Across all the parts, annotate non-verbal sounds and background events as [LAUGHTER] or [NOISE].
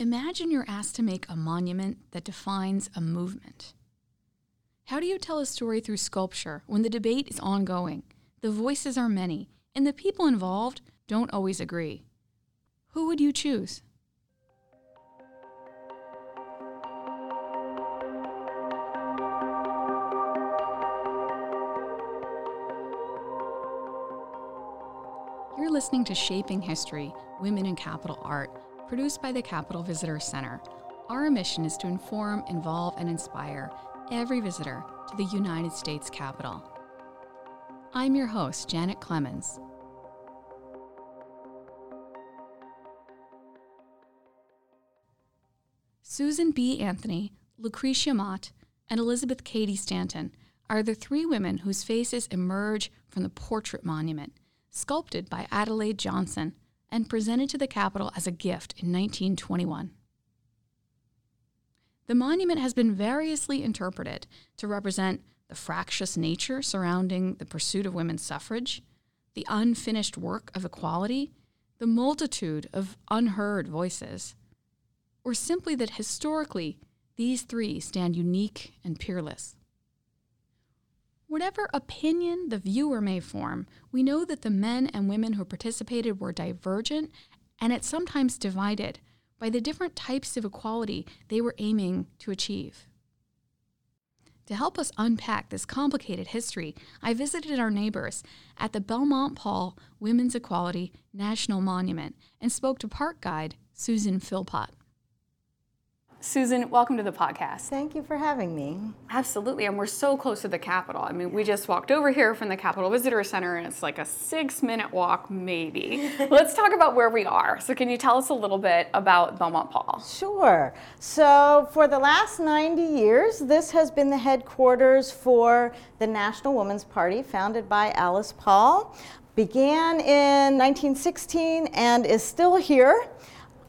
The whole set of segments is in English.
Imagine you're asked to make a monument that defines a movement. How do you tell a story through sculpture when the debate is ongoing, the voices are many, and the people involved don't always agree? Who would you choose? You're listening to Shaping History Women in Capitol Art, produced by the Capitol Visitor Center. Our mission is to inform, involve, and inspire every visitor to the United States Capitol. I'm your host, Janet Clemens. Susan B. Anthony, Lucretia Mott, and Elizabeth Cady Stanton are the three women whose faces emerge from the portrait monument, sculpted by Adelaide Johnson and presented to the Capitol as a gift in 1921. The monument has been variously interpreted to represent the fractious nature surrounding the pursuit of women's suffrage, the unfinished work of equality, the multitude of unheard voices, or simply that historically these three stand unique and peerless. Whatever opinion the viewer may form, we know that the men and women who participated were divergent and at sometimes divided by the different types of equality they were aiming to achieve. To help us unpack this complicated history, I visited our neighbors at the Belmont Paul Women's Equality National Monument and spoke to park guide Susan Philpott. Susan, welcome to the podcast. Thank you for having me. Absolutely, and we're so close to the Capitol. I mean, we just walked over here from the Capitol Visitor Center, and it's like a six minute walk, maybe. [LAUGHS] Let's talk about where we are. So, can you tell us a little bit about Belmont Paul? Sure. So, for the last 90 years, this has been the headquarters for the National Woman's Party, founded by Alice Paul. Began in 1916 and is still here.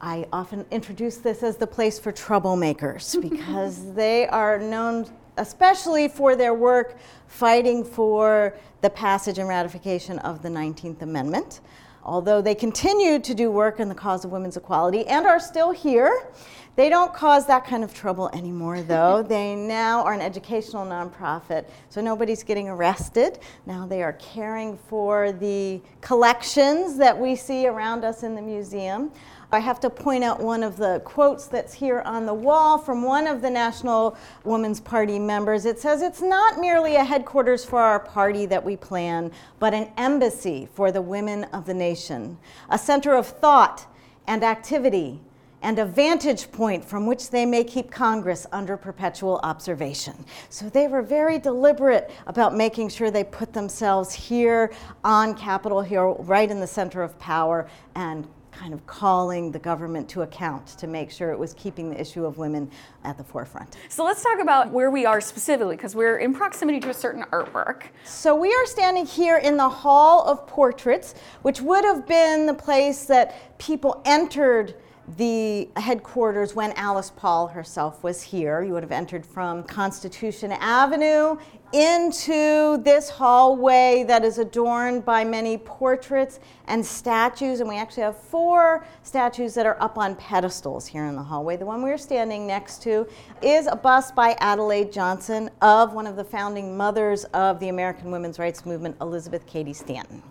I often introduce this as the place for troublemakers [LAUGHS] because they are known especially for their work fighting for the passage and ratification of the 19th Amendment. Although they continue to do work in the cause of women's equality and are still here, they don't cause that kind of trouble anymore, [LAUGHS] though. they now are an educational nonprofit, so nobody's getting arrested. Now they are caring for the collections that we see around us in the museum. I have to point out one of the quotes that's here on the wall from one of the National Women's Party members. It says, It's not merely a headquarters for our party that we plan, but an embassy for the women of the nation, a center of thought and activity and a vantage point from which they may keep Congress under perpetual observation. So they were very deliberate about making sure they put themselves here on Capitol Hill, right in the center of power, and kind of calling the government to account to make sure it was keeping the issue of women at the forefront. So let's talk about where we are specifically, because we're in proximity to a certain artwork. So we are standing here in the Hall of Portraits, which would have been the place that people entered the headquarters when Alice Paul herself was here. You would have entered from Constitution Avenue into this hallway that is adorned by many portraits and statues. And we actually have four statues that are up on pedestals here in the hallway. The one we're standing next to is a bust by Adelaide Johnson of one of the founding mothers of the American women's rights movement, Elizabeth Cady Stanton.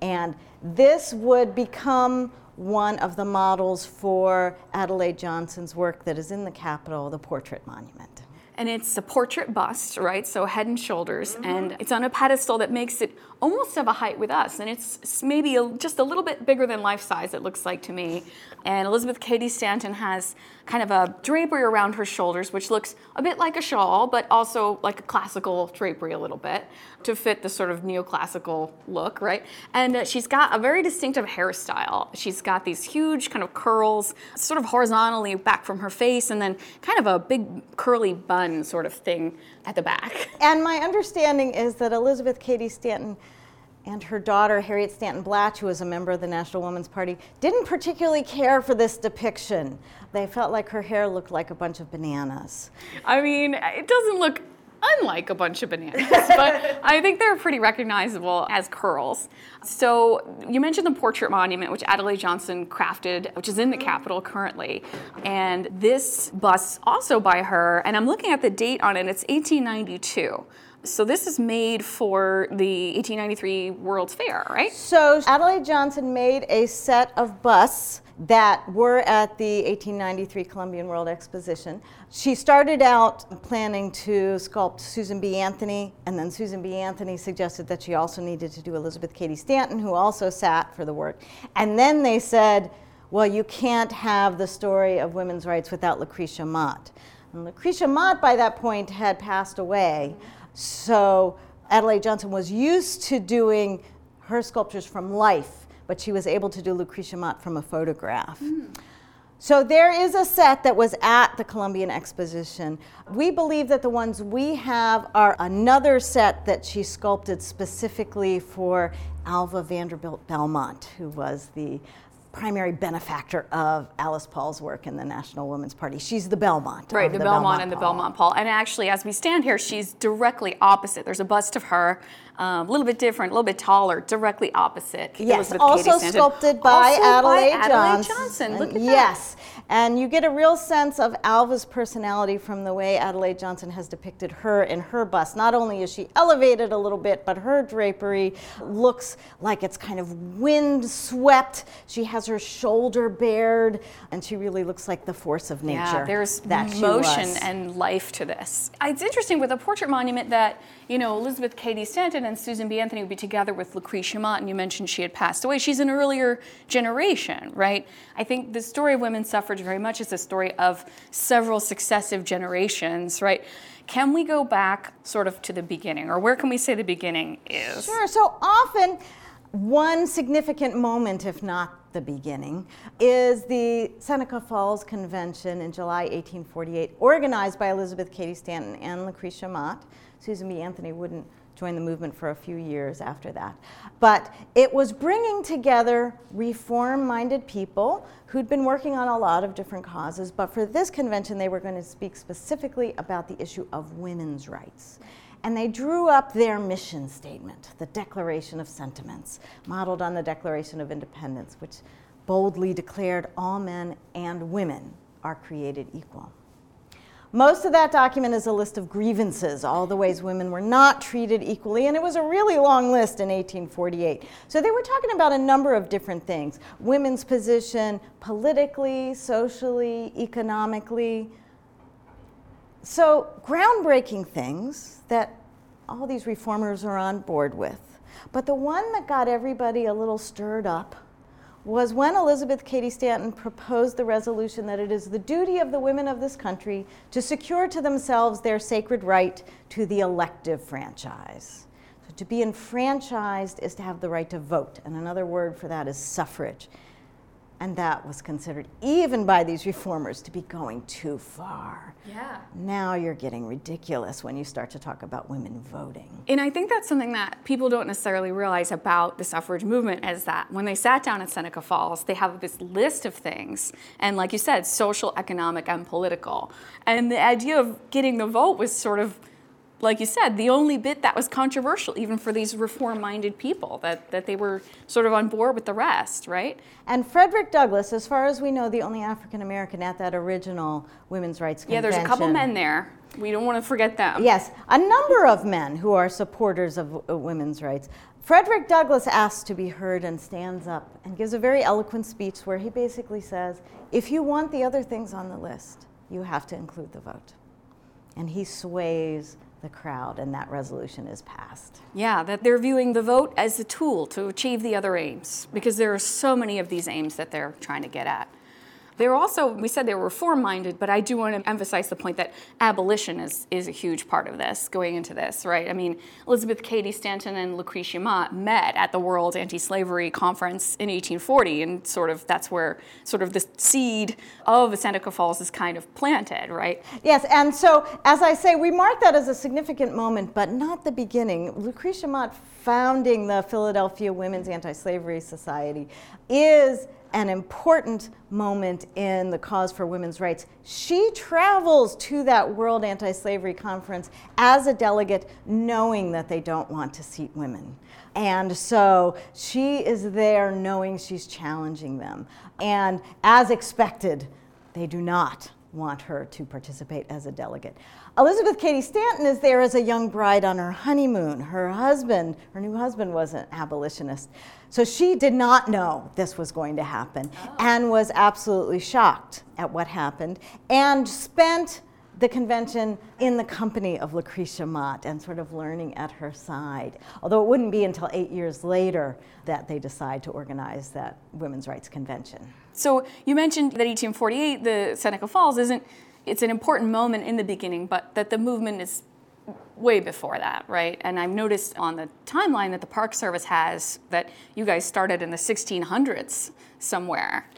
And this would become one of the models for Adelaide Johnson's work that is in the Capitol, the Portrait Monument and it's a portrait bust, right? So head and shoulders, mm-hmm. and it's on a pedestal that makes it almost of a height with us, and it's maybe a, just a little bit bigger than life size. It looks like to me. And Elizabeth Cady Stanton has kind of a drapery around her shoulders, which looks a bit like a shawl, but also like a classical drapery a little bit to fit the sort of neoclassical look, right? And uh, she's got a very distinctive hairstyle. She's got these huge kind of curls, sort of horizontally back from her face, and then kind of a big curly bun sort of thing at the back. [LAUGHS] And my understanding is that Elizabeth Cady Stanton and her daughter, Harriet Stanton Blatch, who was a member of the National Women's Party, didn't particularly care for this depiction. They felt like her hair looked like a bunch of bananas. I mean, it doesn't look unlike a bunch of bananas, but [LAUGHS] I think they're pretty recognizable as curls. So you mentioned the portrait monument, which Adelaide Johnson crafted, which is in the Capitol currently. And this bust also by her, and I'm looking at the date on it, it's 1892. So this is made for the 1893 World's Fair, right? So Adelaide Johnson made a set of busts that were at the 1893 Columbian World Exposition. She started out planning to sculpt Susan B. Anthony, and then Susan B. Anthony suggested that she also needed to do Elizabeth Cady Stanton, who also sat for the work. And then they said, well, you can't have the story of women's rights without Lucretia Mott. And Lucretia Mott, by that point, had passed away. So Adelaide Johnson was used to doing her sculptures from life but she was able to do Lucretia Mott from a photograph. Mm. So there is a set that was at the Columbian Exposition. We believe that the ones we have are another set that she sculpted specifically for Alva Vanderbilt Belmont, who was the primary benefactor of Alice Paul's work in the National Women's Party. She's the Belmont. Right, the, the Belmont, Belmont and the Belmont Paul. And actually, as we stand here, she's directly opposite. There's a bust of her, um, a little bit different, a little bit taller, directly opposite. Yes, also sculpted by also Adelaide, by Adelaide Johnson. Look at yes. That. And you get a real sense of Alva's personality from the way Adelaide Johnson has depicted her in her bust. Not only is she elevated a little bit, but her drapery looks like it's kind of wind swept. She has her shoulder bared, and she really looks like the force of nature. Yeah, there's that motion and life to this. Uh, it's interesting with a portrait monument that you know, Elizabeth Cady Stanton and Susan B. Anthony would be together with Lucretia Mott, and you mentioned she had passed away. She's an earlier generation, right? I think the story of women's suffrage very much is a story of several successive generations, right? Can we go back sort of to the beginning, or where can we say the beginning is? Sure. So often, one significant moment, if not the beginning, is the Seneca Falls Convention in July 1848, organized by Elizabeth Cady Stanton and Lucretia Mott. Susan B. Anthony wouldn't join the movement for a few years after that. But it was bringing together reform minded people who'd been working on a lot of different causes. But for this convention, they were going to speak specifically about the issue of women's rights. And they drew up their mission statement, the Declaration of Sentiments, modeled on the Declaration of Independence, which boldly declared all men and women are created equal. Most of that document is a list of grievances, all the ways women were not treated equally, and it was a really long list in 1848. So they were talking about a number of different things women's position politically, socially, economically. So, groundbreaking things that all these reformers are on board with. But the one that got everybody a little stirred up was when Elizabeth Cady Stanton proposed the resolution that it is the duty of the women of this country to secure to themselves their sacred right to the elective franchise. So to be enfranchised is to have the right to vote, and another word for that is suffrage. And that was considered, even by these reformers, to be going too far. Yeah. Now you're getting ridiculous when you start to talk about women voting. And I think that's something that people don't necessarily realize about the suffrage movement is that when they sat down at Seneca Falls, they have this list of things. And like you said, social, economic, and political. And the idea of getting the vote was sort of like you said, the only bit that was controversial, even for these reform minded people, that, that they were sort of on board with the rest, right? And Frederick Douglass, as far as we know, the only African American at that original women's rights convention. Yeah, there's a couple men there. We don't want to forget them. Yes, a number of men who are supporters of women's rights. Frederick Douglass asks to be heard and stands up and gives a very eloquent speech where he basically says, if you want the other things on the list, you have to include the vote. And he sways the crowd and that resolution is passed. Yeah, that they're viewing the vote as a tool to achieve the other aims because there are so many of these aims that they're trying to get at. They're also, we said they were reform minded, but I do want to emphasize the point that abolition is, is a huge part of this, going into this, right? I mean, Elizabeth Cady Stanton and Lucretia Mott met at the World Anti Slavery Conference in 1840, and sort of that's where sort of the seed of Seneca Falls is kind of planted, right? Yes, and so as I say, we mark that as a significant moment, but not the beginning. Lucretia Mott founding the Philadelphia Women's Anti Slavery Society is an important moment in the cause for women's rights. She travels to that World Anti Slavery Conference as a delegate, knowing that they don't want to seat women. And so she is there knowing she's challenging them. And as expected, they do not want her to participate as a delegate. Elizabeth Cady Stanton is there as a young bride on her honeymoon. Her husband, her new husband, was an abolitionist. So she did not know this was going to happen oh. and was absolutely shocked at what happened and spent the convention in the company of Lucretia Mott and sort of learning at her side. Although it wouldn't be until eight years later that they decide to organize that women's rights convention. So you mentioned that 1848, the Seneca Falls, isn't it's an important moment in the beginning, but that the movement is way before that, right? And I've noticed on the timeline that the Park Service has that you guys started in the 1600s somewhere.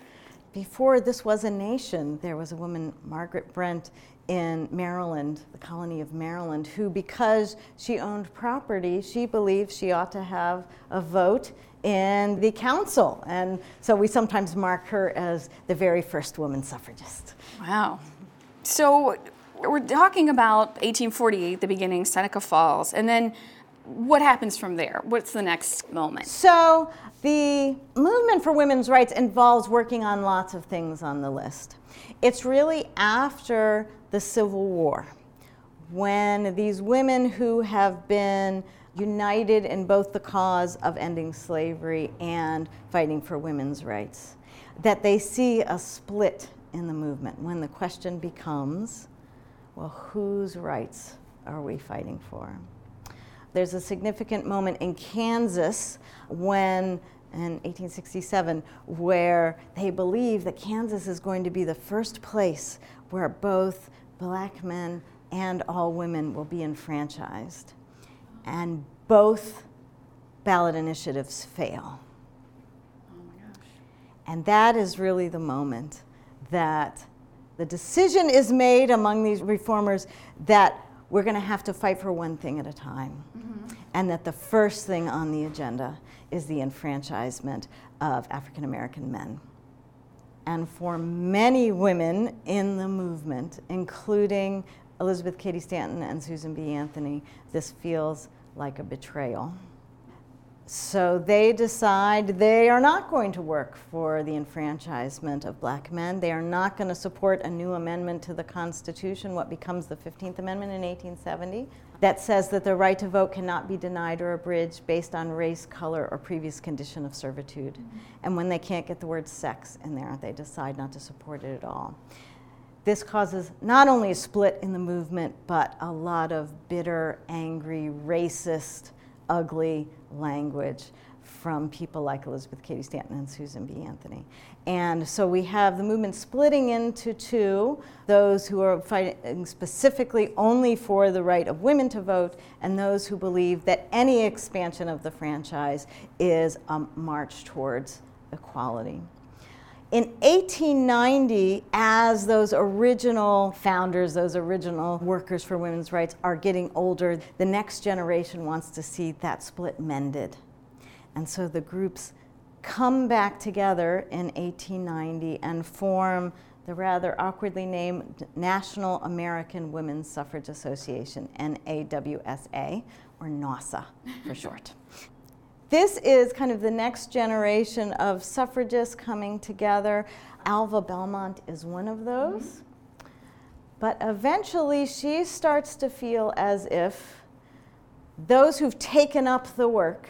Before this was a nation, there was a woman, Margaret Brent, in Maryland, the colony of Maryland, who, because she owned property, she believed she ought to have a vote in the council. And so we sometimes mark her as the very first woman suffragist. Wow. So we're talking about 1848, the beginning, Seneca Falls, and then what happens from there? What's the next moment? So the movement for women's rights involves working on lots of things on the list. It's really after the Civil War when these women who have been united in both the cause of ending slavery and fighting for women's rights that they see a split in the movement when the question becomes well, whose rights are we fighting for? There's a significant moment in Kansas when, in 1867, where they believe that Kansas is going to be the first place where both black men and all women will be enfranchised. And both ballot initiatives fail. Oh my gosh. And that is really the moment that the decision is made among these reformers that we're going to have to fight for one thing at a time. Mm-hmm. And that the first thing on the agenda is the enfranchisement of African American men. And for many women in the movement, including Elizabeth Cady Stanton and Susan B. Anthony, this feels like a betrayal. So they decide they are not going to work for the enfranchisement of black men. They are not going to support a new amendment to the Constitution, what becomes the 15th Amendment in 1870, that says that the right to vote cannot be denied or abridged based on race, color, or previous condition of servitude. Mm-hmm. And when they can't get the word sex in there, they decide not to support it at all. This causes not only a split in the movement, but a lot of bitter, angry, racist, ugly language from people like Elizabeth Cady Stanton and Susan B. Anthony. And so we have the movement splitting into two those who are fighting specifically only for the right of women to vote, and those who believe that any expansion of the franchise is a march towards equality. In 1890, as those original founders, those original workers for women's rights are getting older, the next generation wants to see that split mended. And so the groups come back together in 1890 and form the rather awkwardly named National American Women's Suffrage Association, NAWSA, or NAWSA for short [LAUGHS] this is kind of the next generation of suffragists coming together. Alva Belmont is one of those. Mm-hmm. But eventually she starts to feel as if those who've taken up the work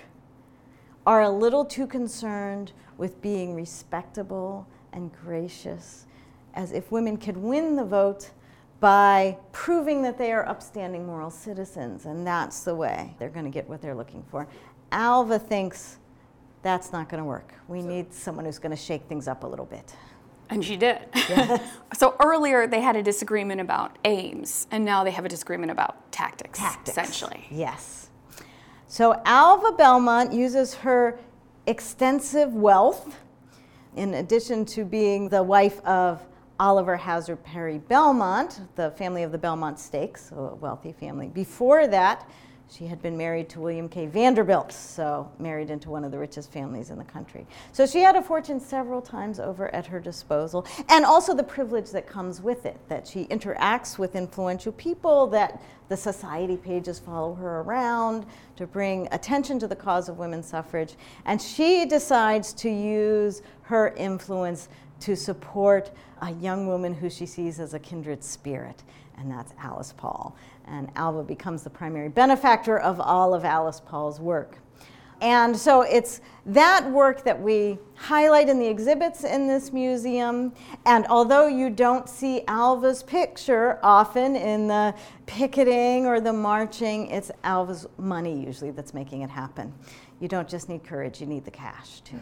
are a little too concerned with being respectable and gracious, as if women could win the vote by proving that they are upstanding moral citizens, and that's the way they're going to get what they're looking for. Alva thinks that's not going to work. We so. need someone who's going to shake things up a little bit. And she did. [LAUGHS] So earlier they had a disagreement about aims, and now they have a disagreement about tactics, tactics. essentially. Yes. So Alva Belmont uses her extensive wealth, in addition to being the wife of Oliver Hazard Perry Belmont, the family of the Belmont Stakes, so a wealthy family. Before that, She had been married to William K. Vanderbilt, so married into one of the richest families in the country. So she had a fortune several times over at her disposal, and also the privilege that comes with it that she interacts with influential people, that the society pages follow her around to bring attention to the cause of women's suffrage. And she decides to use her influence to support a young woman who she sees as a kindred spirit, and that's Alice Paul and Alva becomes the primary benefactor of all of Alice Paul's work. And so it's that work that we highlight in the exhibits in this museum. And although you don't see Alva's picture often in the picketing or the marching, it's Alva's money usually that's making it happen you don't just need courage, you need the cash too.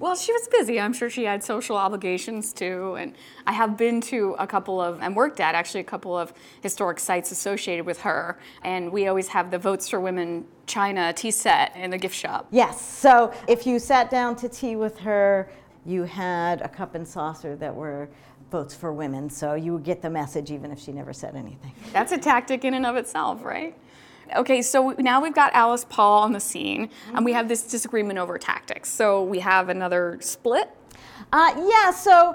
Well, she was busy. I'm sure she had social obligations too. And I have been to a couple of, and worked at actually a couple of historic sites associated with her. And we always have the Votes for Women China tea set in the gift shop. Yes. So if you sat down to tea with her, you had a cup and saucer that were votes for women. So you would get the message even if she never said anything. That's a tactic in and of itself, right? Okay, so now we've got Alice Paul on the scene, and we have this disagreement over tactics. So we have another split. Uh, yeah, so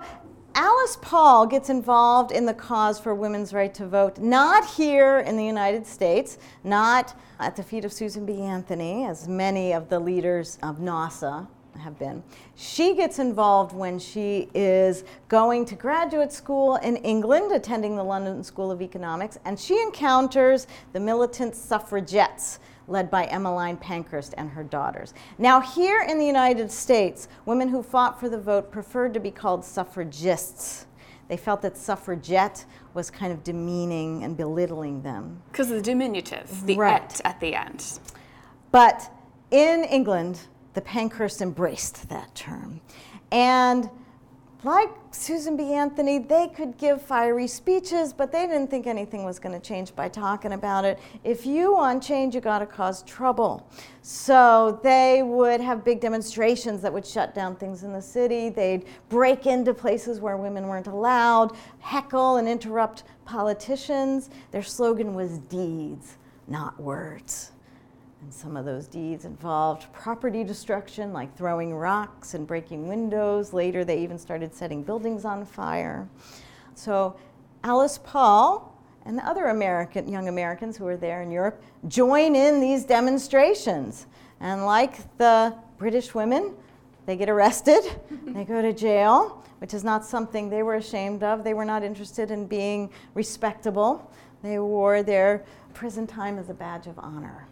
Alice Paul gets involved in the cause for women's right to vote, not here in the United States, not at the feet of Susan B. Anthony, as many of the leaders of NAWSA have been. She gets involved when she is going to graduate school in England, attending the London School of Economics, and she encounters the militant suffragettes led by Emmeline Pankhurst and her daughters. Now, here in the United States, women who fought for the vote preferred to be called suffragists. They felt that suffragette was kind of demeaning and belittling them. Because of the diminutive, the right. et at the end. But in England, the Pankhurst embraced that term. And like Susan B. Anthony, they could give fiery speeches, but they didn't think anything was going to change by talking about it. If you want change, you got to cause trouble. So they would have big demonstrations that would shut down things in the city. They'd break into places where women weren't allowed, heckle and interrupt politicians. Their slogan was deeds, not words. And some of those deeds involved property destruction, like throwing rocks and breaking windows. Later, they even started setting buildings on fire. So, Alice Paul and the other American, young Americans who were there in Europe join in these demonstrations. And like the British women, they get arrested, [LAUGHS] they go to jail, which is not something they were ashamed of. They were not interested in being respectable. They wore their prison time as a badge of honor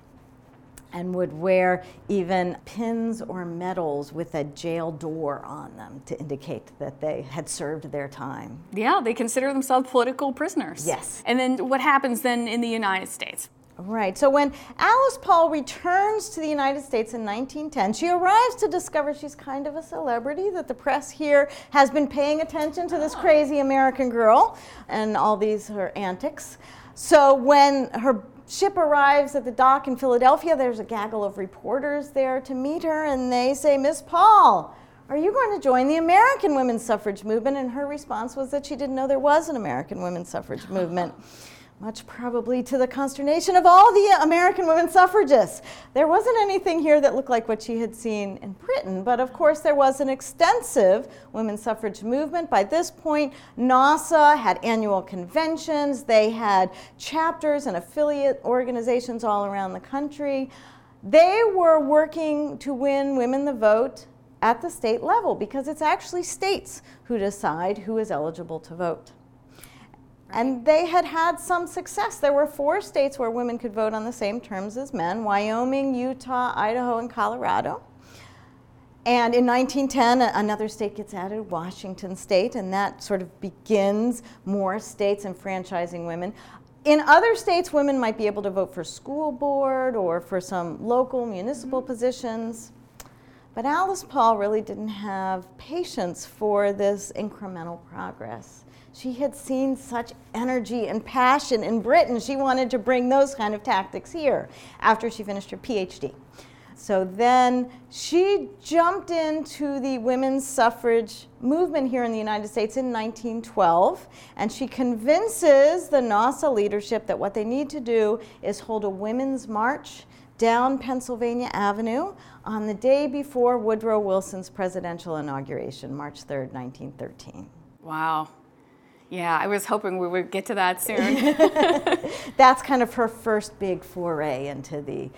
and would wear even pins or medals with a jail door on them to indicate that they had served their time. Yeah, they consider themselves political prisoners. Yes. And then what happens then in the United States? Right. So when Alice Paul returns to the United States in 1910, she arrives to discover she's kind of a celebrity, that the press here has been paying attention to this ah. crazy American girl and all these her antics. So when her ship arrives at the dock in Philadelphia. There's a gaggle of reporters there to meet her, and they say, Miss Paul, are you going to join the American women's suffrage movement? And her response was that she didn't know there was an American women's suffrage movement [LAUGHS] much probably to the consternation of all the American women suffragists. There wasn't anything here that looked like what she had seen in Britain, but of course there was an extensive women's suffrage movement. By this point, NAWSA had annual conventions, they had chapters and affiliate organizations all around the country. They were working to win women the vote at the state level because it's actually states who decide who is eligible to vote. And they had had some success. There were four states where women could vote on the same terms as men Wyoming, Utah, Idaho, and Colorado. And in 1910, another state gets added, Washington State, and that sort of begins more states enfranchising women. In other states, women might be able to vote for school board or for some local municipal mm-hmm. positions. But Alice Paul really didn't have patience for this incremental progress. She had seen such energy and passion in Britain. She wanted to bring those kind of tactics here after she finished her PhD. So then she jumped into the women's suffrage movement here in the United States in 1912, and she convinces the NAWSA leadership that what they need to do is hold a women's march down Pennsylvania Avenue on the day before Woodrow Wilson's presidential inauguration, March 3rd, 1913. Wow. Yeah, I was hoping we would get to that soon. [LAUGHS] That's kind of her first big foray into the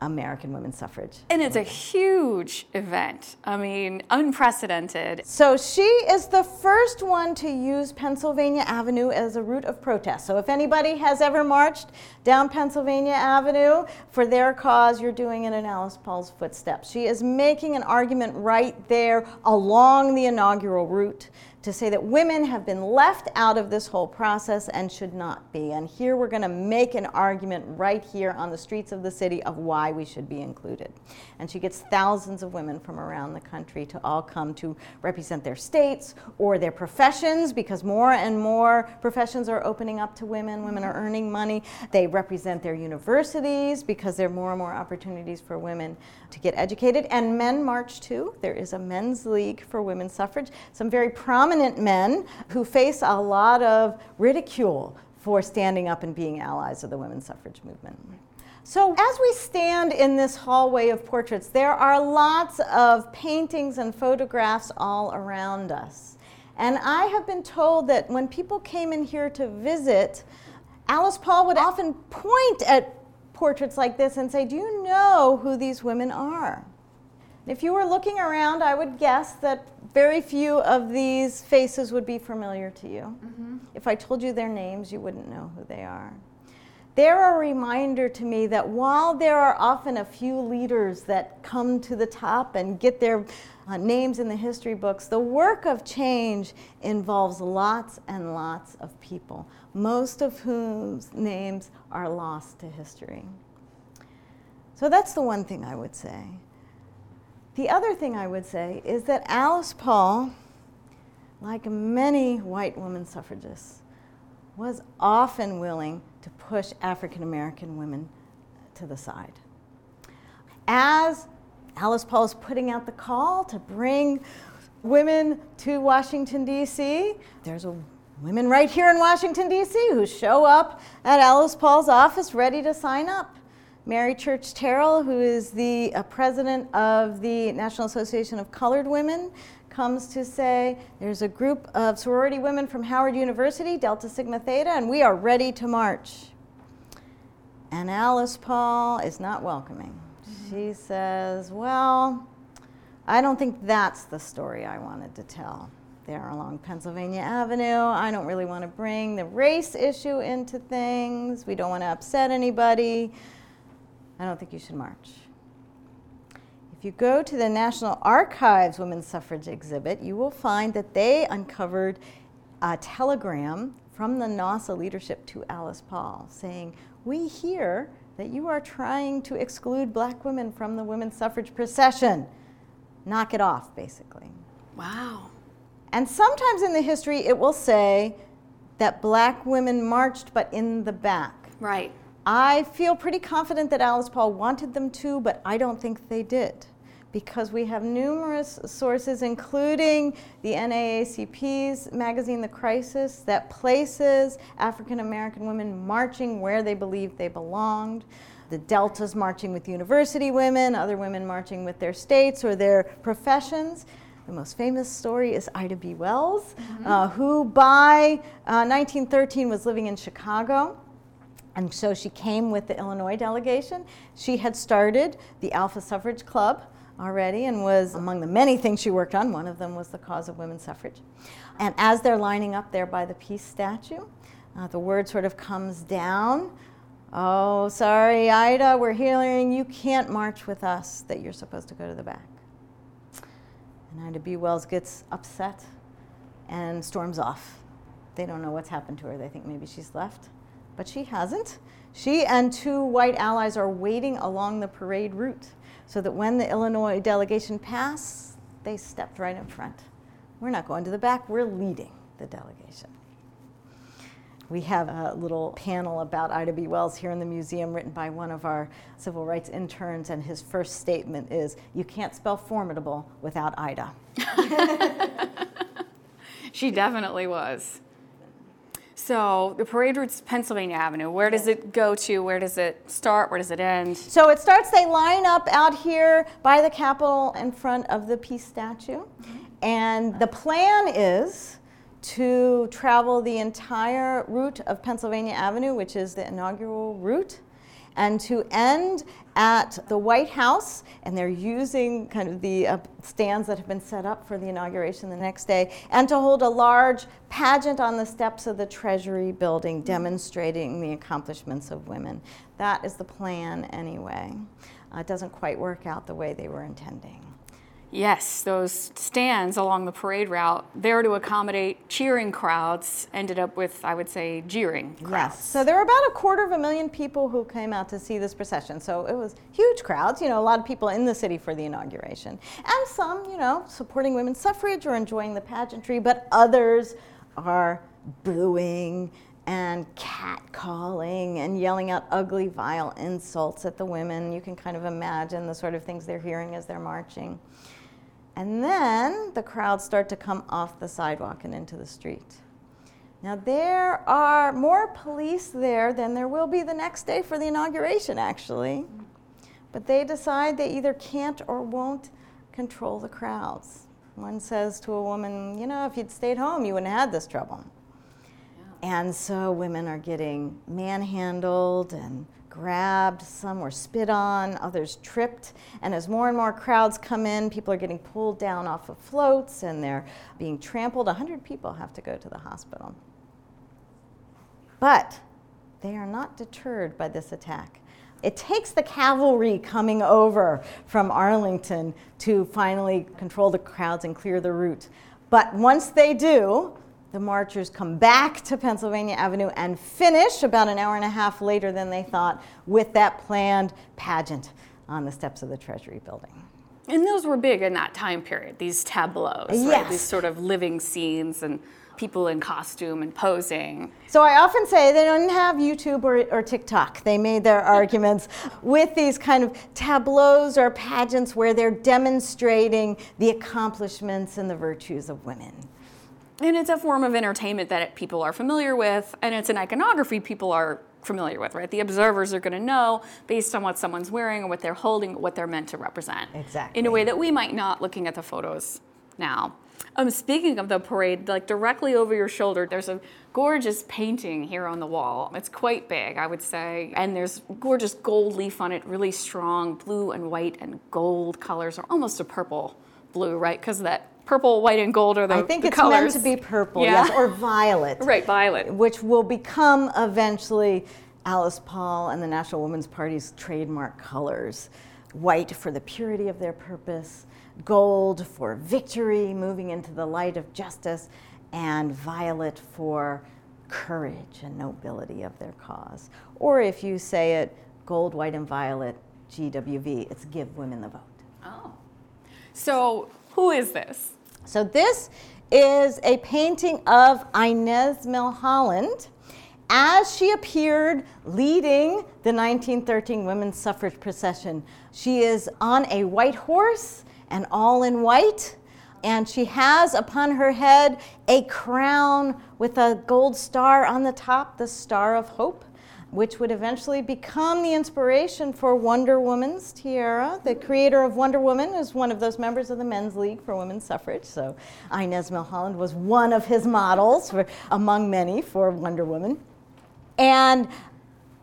American women's suffrage. And it's a huge event. I mean, unprecedented. So she is the first one to use Pennsylvania Avenue as a route of protest. So if anybody has ever marched down Pennsylvania Avenue for their cause, you're doing it in Alice Paul's footsteps. She is making an argument right there along the inaugural route to say that women have been left out of this whole process and should not be. And here we're going to make an argument right here on the streets of the city of why we should be included. And she gets thousands of women from around the country to all come to represent their states or their professions because more and more professions are opening up to women. Women are earning money. They represent their universities because there are more and more opportunities for women to get educated. And men march too. There is a men's league for women's suffrage. Some very prominent prominent men who face a lot of ridicule for standing up and being allies of the women's suffrage movement. So, as we stand in this hallway of portraits, there are lots of paintings and photographs all around us. And I have been told that when people came in here to visit, Alice Paul would often point at portraits like this and say, Do you know who these women are? If you were looking around, I would guess that very few of these faces would be familiar to you. Mm-hmm. If I told you their names, you wouldn't know who they are. They're a reminder to me that while there are often a few leaders that come to the top and get their uh, names in the history books, the work of change involves lots and lots of people, most of whose names are lost to history. So that's the one thing I would say. The other thing I would say is that Alice Paul, like many white women suffragists, was often willing to push African American women to the side. As Alice Paul is putting out the call to bring women to Washington, D.C., there's a women right here in Washington, D.C., who show up at Alice Paul's office ready to sign up. Mary Church Terrell, who is the uh, president of the National Association of Colored Women, comes to say there's a group of sorority women from Howard University, Delta Sigma Theta, and we are ready to march. And Alice Paul is not welcoming. She says, Well, I don't think that's the story I wanted to tell there along Pennsylvania Avenue. I don't really want to bring the race issue into things. We don't want to upset anybody. I don't think you should march. If you go to the National Archives Women's Suffrage exhibit, you will find that they uncovered a telegram from the NAWSA leadership to Alice Paul saying, We hear that you are trying to exclude black women from the women's suffrage procession. Knock it off, basically. Wow. And sometimes in the history, it will say that black women marched, but in the back. Right. I feel pretty confident that Alice Paul wanted them to, but I don't think they did because we have numerous sources, including the NAACP's magazine, The Crisis, that places African American women marching where they believed they belonged. The Deltas marching with university women, other women marching with their states or their professions. The most famous story is Ida B. Wells, mm-hmm. uh, who by uh, 1913 was living in Chicago and so she came with the Illinois delegation. She had started the Alpha Suffrage Club already and was among the many things she worked on. One of them was the cause of women's suffrage. And as they're lining up there by the peace statue, uh, the word sort of comes down. Oh, sorry, Ida, we're hearing you can't march with us, that you're supposed to go to the back. And Ida B. Wells gets upset and storms off. They don't know what's happened to her. They think maybe she's left but she hasn't. She and two white allies are waiting along the parade route so that when the Illinois delegation passed, they stepped right in front. We're not going to the back, we're leading the delegation. We have a little panel about Ida B. Wells here in the museum written by one of our civil rights interns, and his first statement is You can't spell formidable without Ida. [LAUGHS] she definitely was. So the parade route's Pennsylvania Avenue. Where does it go to? Where does it start? Where does it end? So it starts, they line up out here by the Capitol in front of the Peace statue. Mm-hmm. And the plan is to travel the entire route of Pennsylvania Avenue, which is the inaugural route, and to end at the White House, and they're using kind of the uh, stands that have been set up for the inauguration the next day, and to hold a large pageant on the steps of the Treasury building demonstrating the accomplishments of women. That is the plan anyway. Uh, it doesn't quite work out the way they were intending. Yes, those stands along the parade route, there to accommodate cheering crowds, ended up with, I would say, jeering crowds. Yes. So there were about a quarter of a million people who came out to see this procession. So it was huge crowds, you know, a lot of people in the city for the inauguration. And some, you know, supporting women's suffrage or enjoying the pageantry, but others are booing and catcalling and yelling out ugly, vile insults at the women. You can kind of imagine the sort of things they're hearing as they're marching. And then the crowds start to come off the sidewalk and into the street. Now, there are more police there than there will be the next day for the inauguration, actually. But they decide they either can't or won't control the crowds. One says to a woman, You know, if you'd stayed home, you wouldn't have had this trouble. Yeah. And so women are getting manhandled and grabbed, some were spit on, others tripped. And as more and more crowds come in, people are getting pulled down off of floats and they're being trampled. 100 people have to go to the hospital. But they are not deterred by this attack. It takes the cavalry coming over from Arlington to finally control the crowds and clear the route. But once they do, the marchers come back to Pennsylvania Avenue and finish about an hour and a half later than they thought with that planned pageant on the steps of the Treasury building. And those were big in that time period, these tableaus, yes. right? These sort of living scenes and people in costume and posing. So I often say they didn't have YouTube or, or TikTok. They made their [LAUGHS] arguments with these kind of tableaus or pageants where they're demonstrating the accomplishments and the virtues of women. And it's a form of entertainment that people are familiar with, and it's an iconography people are familiar with, right? The observers are going to know based on what someone's wearing or what they're holding, what they're meant to represent. Exactly. In a way that we might not looking at the photos now. Um, speaking of the parade, like directly over your shoulder, there's a gorgeous painting here on the wall. It's quite big, I would say. And there's gorgeous gold leaf on it, really strong blue and white and gold colors, or almost a purple blue, right? Because that purple, white, and gold are the I think the it's colors. meant to be purple, yeah. yes, or violet. [LAUGHS] right, violet. Which will become eventually Alice Paul and the National Woman's Party's trademark colors. White for the purity of their purpose, gold for victory, moving into the light of justice, and violet for courage and nobility of their cause. Or if you say it, gold, white, and violet, GWV, it's give women the vote. Oh. So, who is this? So this is a painting of Inez Milholland as she appeared leading the 1913 women's suffrage procession. She is on a white horse and all in white, and she has upon her head a crown with a gold star on the top, the Star of Hope which would eventually become the inspiration for Wonder Woman's tiara. The creator of Wonder Woman is one of those members of the Men's League for Women's Suffrage. So Inez Milholland was one of his models for, among many for Wonder Woman. And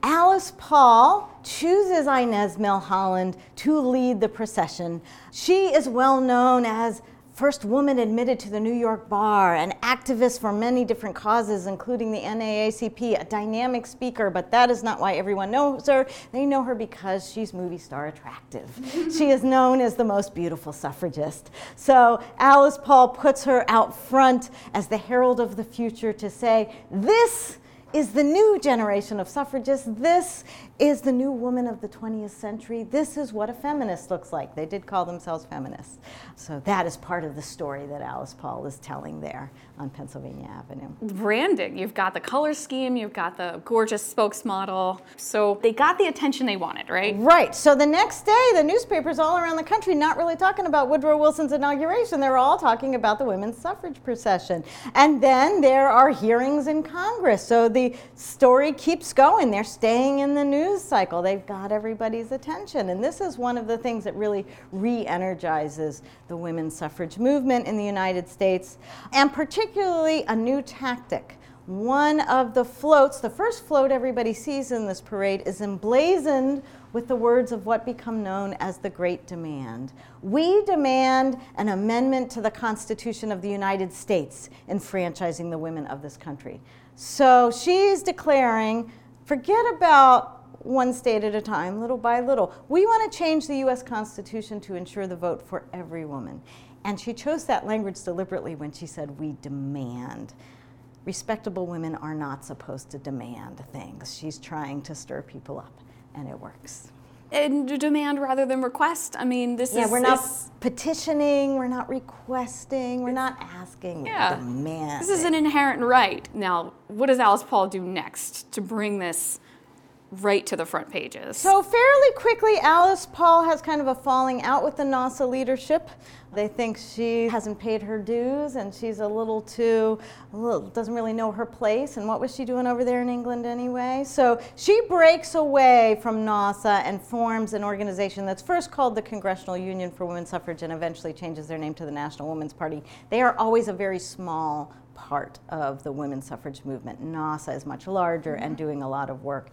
Alice Paul chooses Inez Milholland to lead the procession. She is well known as first woman admitted to the New York bar, an activist for many different causes, including the NAACP, a dynamic speaker, but that is not why everyone knows her. They know her because she's movie star attractive. [LAUGHS] she is known as the most beautiful suffragist. So Alice Paul puts her out front as the herald of the future to say, this is the new generation of suffragists. This is the new woman of the 20th century. This is what a feminist looks like. They did call themselves feminists. So that is part of the story that Alice Paul is telling there on Pennsylvania Avenue. Branding. You've got the color scheme, you've got the gorgeous spokesmodel. So they got the attention they wanted, right? Right. So the next day, the newspapers all around the country not really talking about Woodrow Wilson's inauguration. They're all talking about the women's suffrage procession. And then there are hearings in Congress. So the story keeps going. They're staying in the news cycle. They've got everybody's attention. And this is one of the things that really re energizes the women's suffrage movement in the United States, and particularly a new tactic. One of the floats, the first float everybody sees in this parade, is emblazoned with the words of what become known as the Great Demand. We demand an amendment to the Constitution of the United States, enfranchising the women of this country. So she's declaring forget about one state at a time, little by little. We want to change the US Constitution to ensure the vote for every woman. And she chose that language deliberately when she said, We demand. Respectable women are not supposed to demand things. She's trying to stir people up, and it works. And demand rather than request. I mean, this yeah, is. we're not petitioning, we're not requesting, we're not asking, yeah. This is an inherent right. Now, what does Alice Paul do next to bring this right to the front pages. So, fairly quickly, Alice Paul has kind of a falling out with the NAWSA leadership. They think she hasn't paid her dues and she's a little too, a little, doesn't really know her place. And what was she doing over there in England anyway? So she breaks away from NAWSA and forms an organization that's first called the Congressional Union for Women's Suffrage and eventually changes their name to the National Women's Party. They are always a very small part of the women's suffrage movement. NAWSA is much larger and mm-hmm. doing a lot of work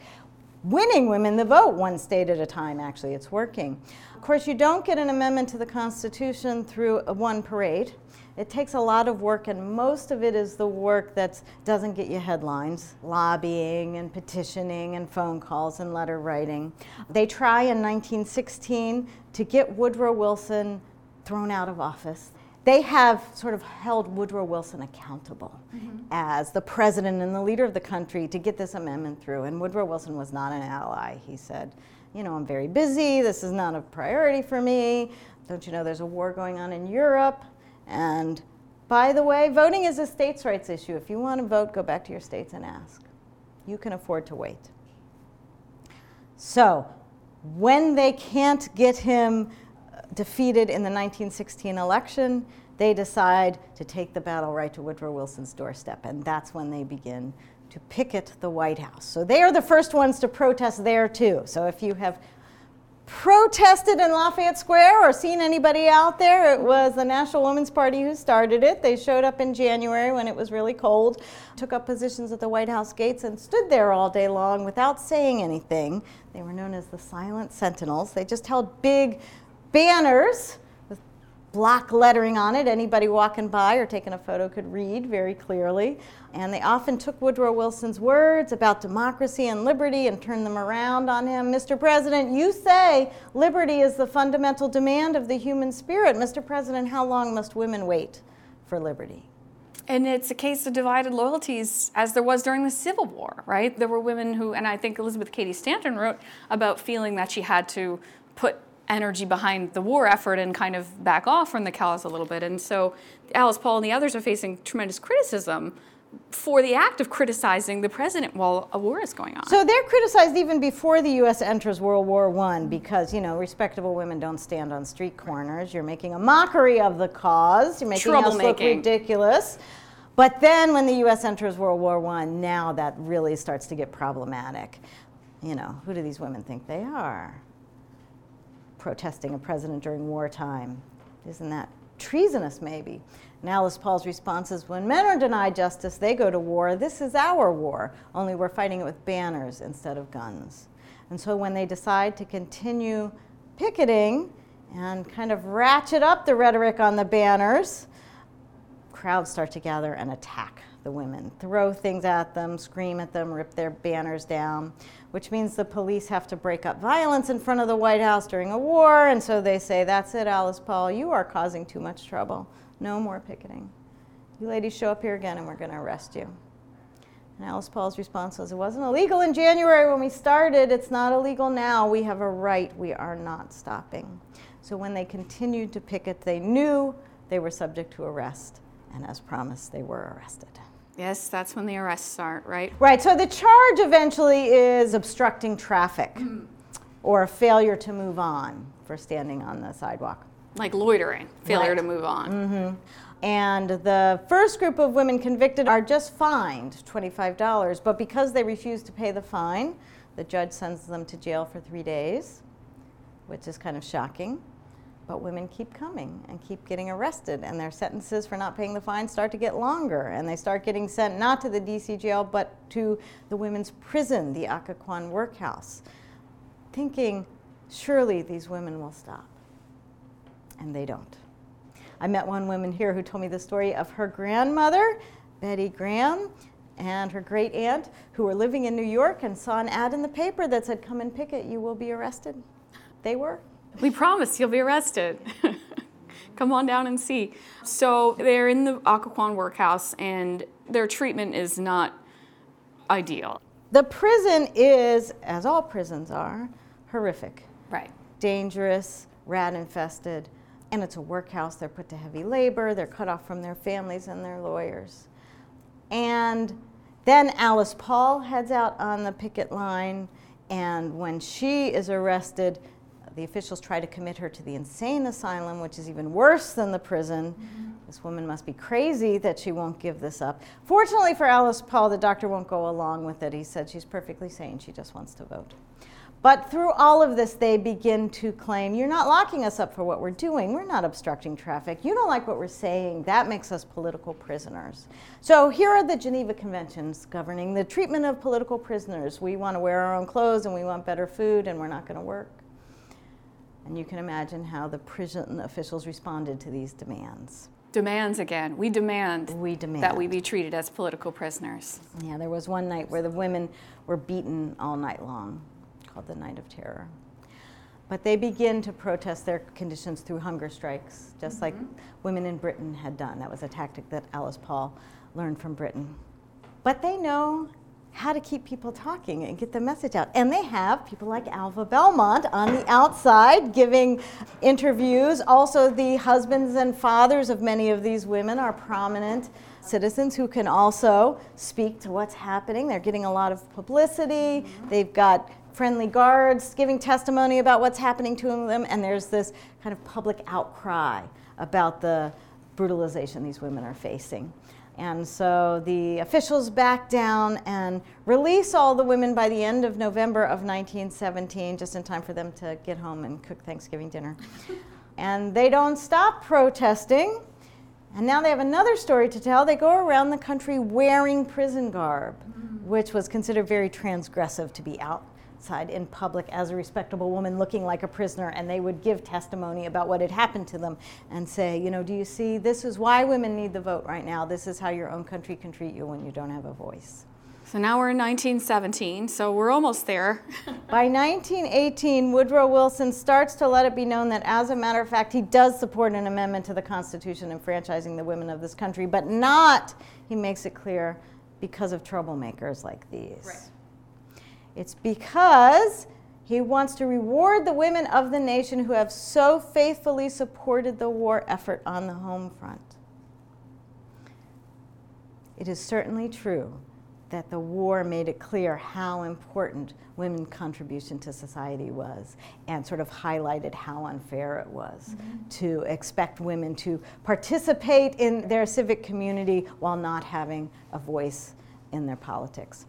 winning women the vote one state at a time, actually. It's working. Of course, you don't get an amendment to the Constitution through one parade. It takes a lot of work, and most of it is the work that doesn't get you headlines lobbying and petitioning and phone calls and letter writing. They try in 1916 to get Woodrow Wilson thrown out of office they have sort of held Woodrow Wilson accountable mm-hmm. as the president and the leader of the country to get this amendment through. And Woodrow Wilson was not an ally. He said, You know, I'm very busy. This is not a priority for me. Don't you know there's a war going on in Europe? And by the way, voting is a states' rights issue. If you want to vote, go back to your states and ask. You can afford to wait. So, when they can't get him defeated in the 1916 election, they decide to take the battle right to Woodrow Wilson's doorstep, and that's when they begin to picket the White House. So they are the first ones to protest there, too. So if you have protested in Lafayette Square or seen anybody out there, it was the National Women's Party who started it. They showed up in January when it was really cold, took up positions at the White House gates, and stood there all day long without saying anything. They were known as the Silent Sentinels. They just held big banners with block lettering on it. Anybody walking by or taking a photo could read very clearly. And they often took Woodrow Wilson's words about democracy and liberty and turned them around on him. Mr. President, you say liberty is the fundamental demand of the human spirit. Mr. President, how long must women wait for liberty? And it's a case of divided loyalties, as there was during the Civil War, right? There were women who, and I think Elizabeth Cady Stanton wrote about feeling that she had to put energy behind the war effort and kind of back off from the cause a little bit. And so Alice Paul and the others are facing tremendous criticism for the act of criticizing the president while a war is going on. So they're criticized even before the U.S. enters World War I because, you know, respectable women don't stand on street corners. You're making a mockery of the cause. You're making us look ridiculous. But then when the U.S. enters World War I, now that really starts to get problematic. You know, who do these women think they are? Protesting a president during wartime. Isn't that treasonous, maybe? And Alice Paul's response is when men are denied justice, they go to war. This is our war, only we're fighting it with banners instead of guns. And so when they decide to continue picketing and kind of ratchet up the rhetoric on the banners, crowds start to gather and attack the women, throw things at them, scream at them, rip their banners down, which means the police have to break up violence in front of the White House during a war. And so they say, That's it, Alice Paul, you are causing too much trouble. No more picketing. You ladies show up here again and we're going to arrest you. And Alice Paul's response was, It wasn't illegal in January when we started. It's not illegal now. We have a right. We are not stopping. So when they continued to picket, they knew they were subject to arrest. And as promised, they were arrested. Yes, that's when the arrests start, right? Right. So the charge eventually is obstructing traffic mm-hmm. or a failure to move on for standing on the sidewalk. Like loitering, failure Right. to move on. Mm-hmm. And the first group of women convicted are just fined $25, but because they refuse to pay the fine, the judge sends them to jail for three days, which is kind of shocking. But women keep coming and keep getting arrested, and their sentences for not paying the fine start to get longer, and they start getting sent not to the DC jail, but to the women's prison, the Occoquan workhouse, thinking surely these women will stop. And they don't. I met one woman here who told me the story of her grandmother, Betty Gram, and her great aunt, who were living in New York and saw an ad in the paper that said, Come and picket, you will be arrested. They were. We promise you'll be arrested. [LAUGHS] Come on down and see. So they're in the Occoquan workhouse, and their treatment is not ideal. The prison is, as all prisons are, horrific, Right. dangerous, rat infested, and it's a workhouse. They're put to heavy labor, they're cut off from their families and their lawyers. And then Alice Paul heads out on the picket line, and when she is arrested, the officials try to commit her to the insane asylum, which is even worse than the prison. Mm-hmm. This woman must be crazy that she won't give this up. Fortunately for Alice Paul, the doctor won't go along with it. He said she's perfectly sane, she just wants to vote. But through all of this, they begin to claim, You're not locking us up for what we're doing. We're not obstructing traffic. You don't like what we're saying. That makes us political prisoners. So here are the Geneva Conventions governing the treatment of political prisoners. We want to wear our own clothes and we want better food and we're not going to work. And you can imagine how the prison officials responded to these demands. Demands again. We demand We demand. that we be treated as political prisoners. Yeah, there was one night where the women were beaten all night long, called the Night of Terror. But they begin to protest their conditions through hunger strikes, just like mm-hmm. women in Britain had done. That was a tactic that Alice Paul learned from Britain. But they know how to keep people talking and get the message out. And they have people like Alva Belmont on the outside giving interviews. Also, the husbands and fathers of many of these women are prominent citizens who can also speak to what's happening. They're getting a lot of publicity. They've got friendly guards giving testimony about what's happening to them, and there's this kind of public outcry about the brutalization these women are facing. And so the officials back down and release all the women by the end of November of 1917, just in time for them to get home and cook Thanksgiving dinner. and they don't stop protesting. And now they have another story to tell. They go around the country wearing prison garb, which was considered very transgressive to be outside in public as a respectable woman looking like a prisoner. And they would give testimony about what had happened to them and say, you know, do you see, this is why women need the vote right now. This is how your own country can treat you when you don't have a voice. So now we're in 1917, so we're almost there. [LAUGHS] By 1918, Woodrow Wilson starts to let it be known that, as a matter of fact, he does support an amendment to the Constitution enfranchising the women of this country, but not, he makes it clear, because of troublemakers like these. It's because he wants to reward the women of the nation who have so faithfully supported the war effort on the home front. It is certainly true that the war made it clear how important women's contribution to society was and sort of highlighted how unfair it was mm-hmm. to expect women to participate in their civic community while not having a voice in their politics.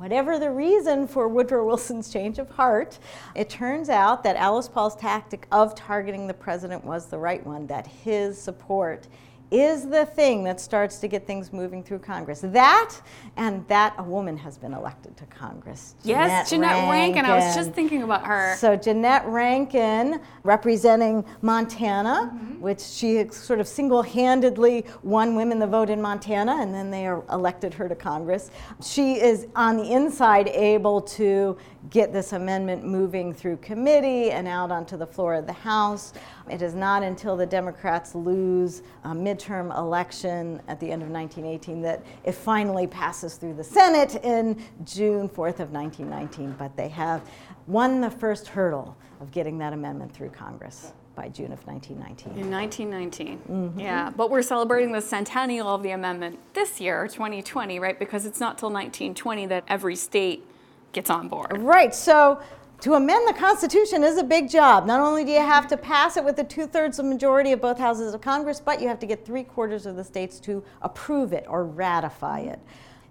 Whatever the reason for Woodrow Wilson's change of heart, it turns out that Alice Paul's tactic of targeting the president was the right one, that his support is the thing that starts to get things moving through Congress. That and that a woman has been elected to Congress. yes, Jeannette Rankin. I was just thinking about her. So Jeannette Rankin, representing Montana, mm-hmm. which she sort of single-handedly won women the vote in Montana, and then they are elected her to Congress. She is on the inside able to get this amendment moving through committee and out onto the floor of the House. It is not until the Democrats lose a midterm election at the end of 1918 that it finally passes through the Senate in June 4th of 1919. But they have won the first hurdle of getting that amendment through Congress by June of 1919. In 1919. Mm-hmm. Yeah, but we're celebrating the centennial of the amendment this year, 2020, right? Because it's not till 1920 that every state gets on board. Right. So to amend the Constitution is a big job. Not only do you have to pass it with a two thirds majority of both houses of Congress, but you have to get three quarters of the states to approve it or ratify it.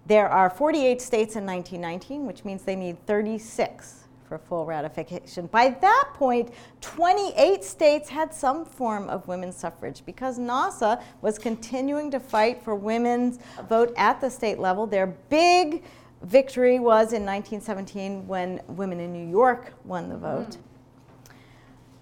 There are 48 states in 1919, which means they need 36 for full ratification. By that point, 28 states had some form of women's suffrage because NAWSA was continuing to fight for women's vote at the state level. Their big victory was in 1917 when women in New York won the vote. Mm.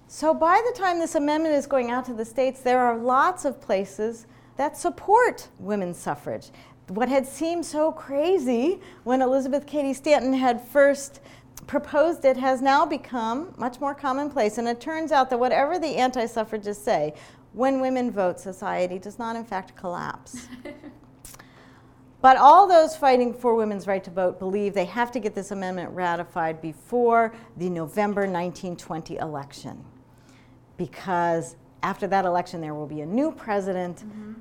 So by the time this amendment is going out to the states, there are lots of places that support women's suffrage. What had seemed so crazy when Elizabeth Cady Stanton had first proposed it has now become much more commonplace. And it turns out that whatever the anti suffragists say, when women vote, society does not, in fact, collapse. [LAUGHS] but all those fighting for women's right to vote believe they have to get this amendment ratified before the November 1920 election. Because after that election, there will be a new president, mm-hmm.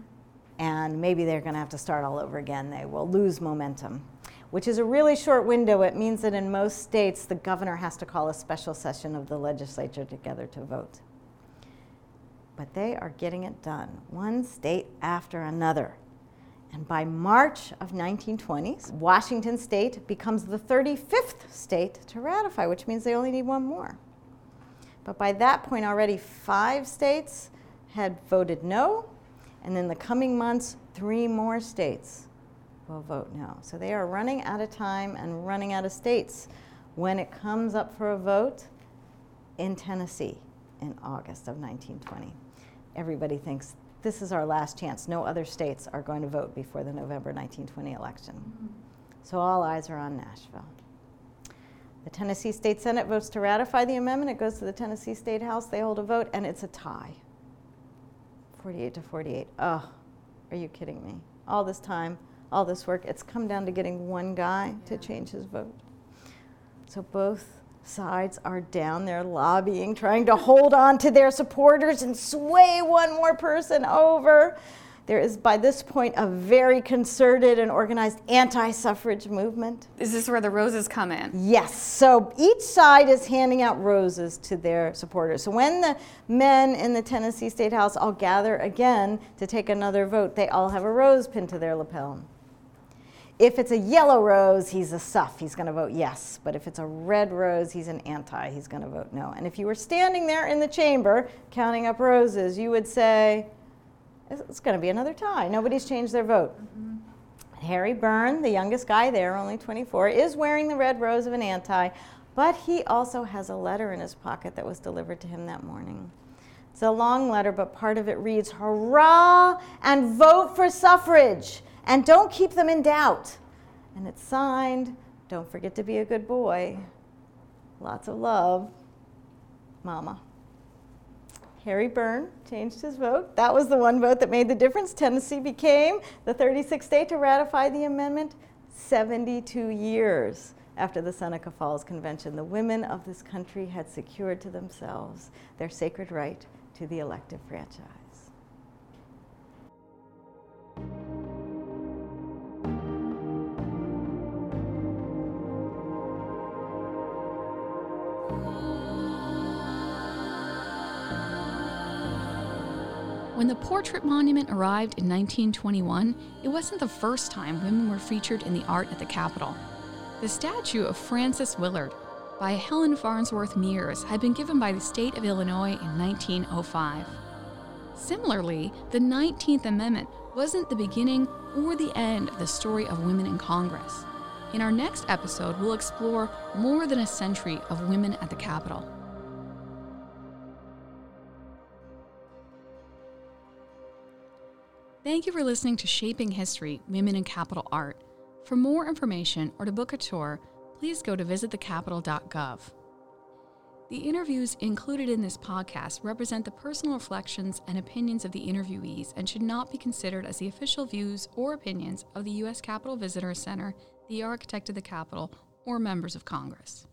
and maybe they're going to have to start all over again. They will lose momentum which is a really short window. It means that in most states, the governor has to call a special session of the legislature together to vote. But they are getting it done, one state after another. And by March of 1920, Washington state becomes the 35th state to ratify, which means they only need one more. But by that point, already five states had voted no, and in the coming months, three more states will vote no. So they are running out of time and running out of states when it comes up for a vote in Tennessee in August of 1920. Everybody thinks this is our last chance. No other states are going to vote before the November 1920 election. Mm-hmm. So all eyes are on Nashville. The Tennessee State Senate votes to ratify the amendment. It goes to the Tennessee State House. They hold a vote, and it's a tie 48 to 48. Oh, are you kidding me? All this time, all this work, it's come down to getting one guy yeah. to change his vote. So both sides are down there lobbying, trying to hold on to their supporters and sway one more person over. There is, by this point, a very concerted and organized anti suffrage movement. Is this where the roses come in? Yes. So each side is handing out roses to their supporters. So when the men in the Tennessee State House all gather again to take another vote, they all have a rose pinned to their lapel. If it's a yellow rose, he's a suff. He's going to vote yes. But if it's a red rose, he's an anti. He's going to vote no. And if you were standing there in the chamber counting up roses, you would say, it's going to be another tie. Nobody's changed their vote. Mm-hmm. Harry Burn, the youngest guy there, only 24, is wearing the red rose of an anti, but he also has a letter in his pocket that was delivered to him that morning. It's a long letter, but part of it reads, Hurrah and vote for suffrage and don't keep them in doubt. And it's signed, don't forget to be a good boy. Lots of love, Mama. Harry Burn changed his vote. That was the one vote that made the difference. Tennessee became the 36th state to ratify the amendment 72 years after the Seneca Falls Convention. The women of this country had secured to themselves their sacred right to the elective franchise. When the portrait monument arrived in 1921, it wasn't the first time women were featured in the art at the Capitol. The statue of Frances Willard by Helen Farnsworth Mears had been given by the state of Illinois in 1905. Similarly, the 19th Amendment wasn't the beginning or the end of the story of women in Congress. In our next episode, we'll explore more than a century of women at the Capitol. Thank you for listening to Shaping History Women in Capitol Art. For more information or to book a tour, please go to visitthecapitol.gov. The interviews included in this podcast represent the personal reflections and opinions of the interviewees and should not be considered as the official views or opinions of the U.S. Capitol Visitor Center, the Architect of the Capitol, or members of Congress.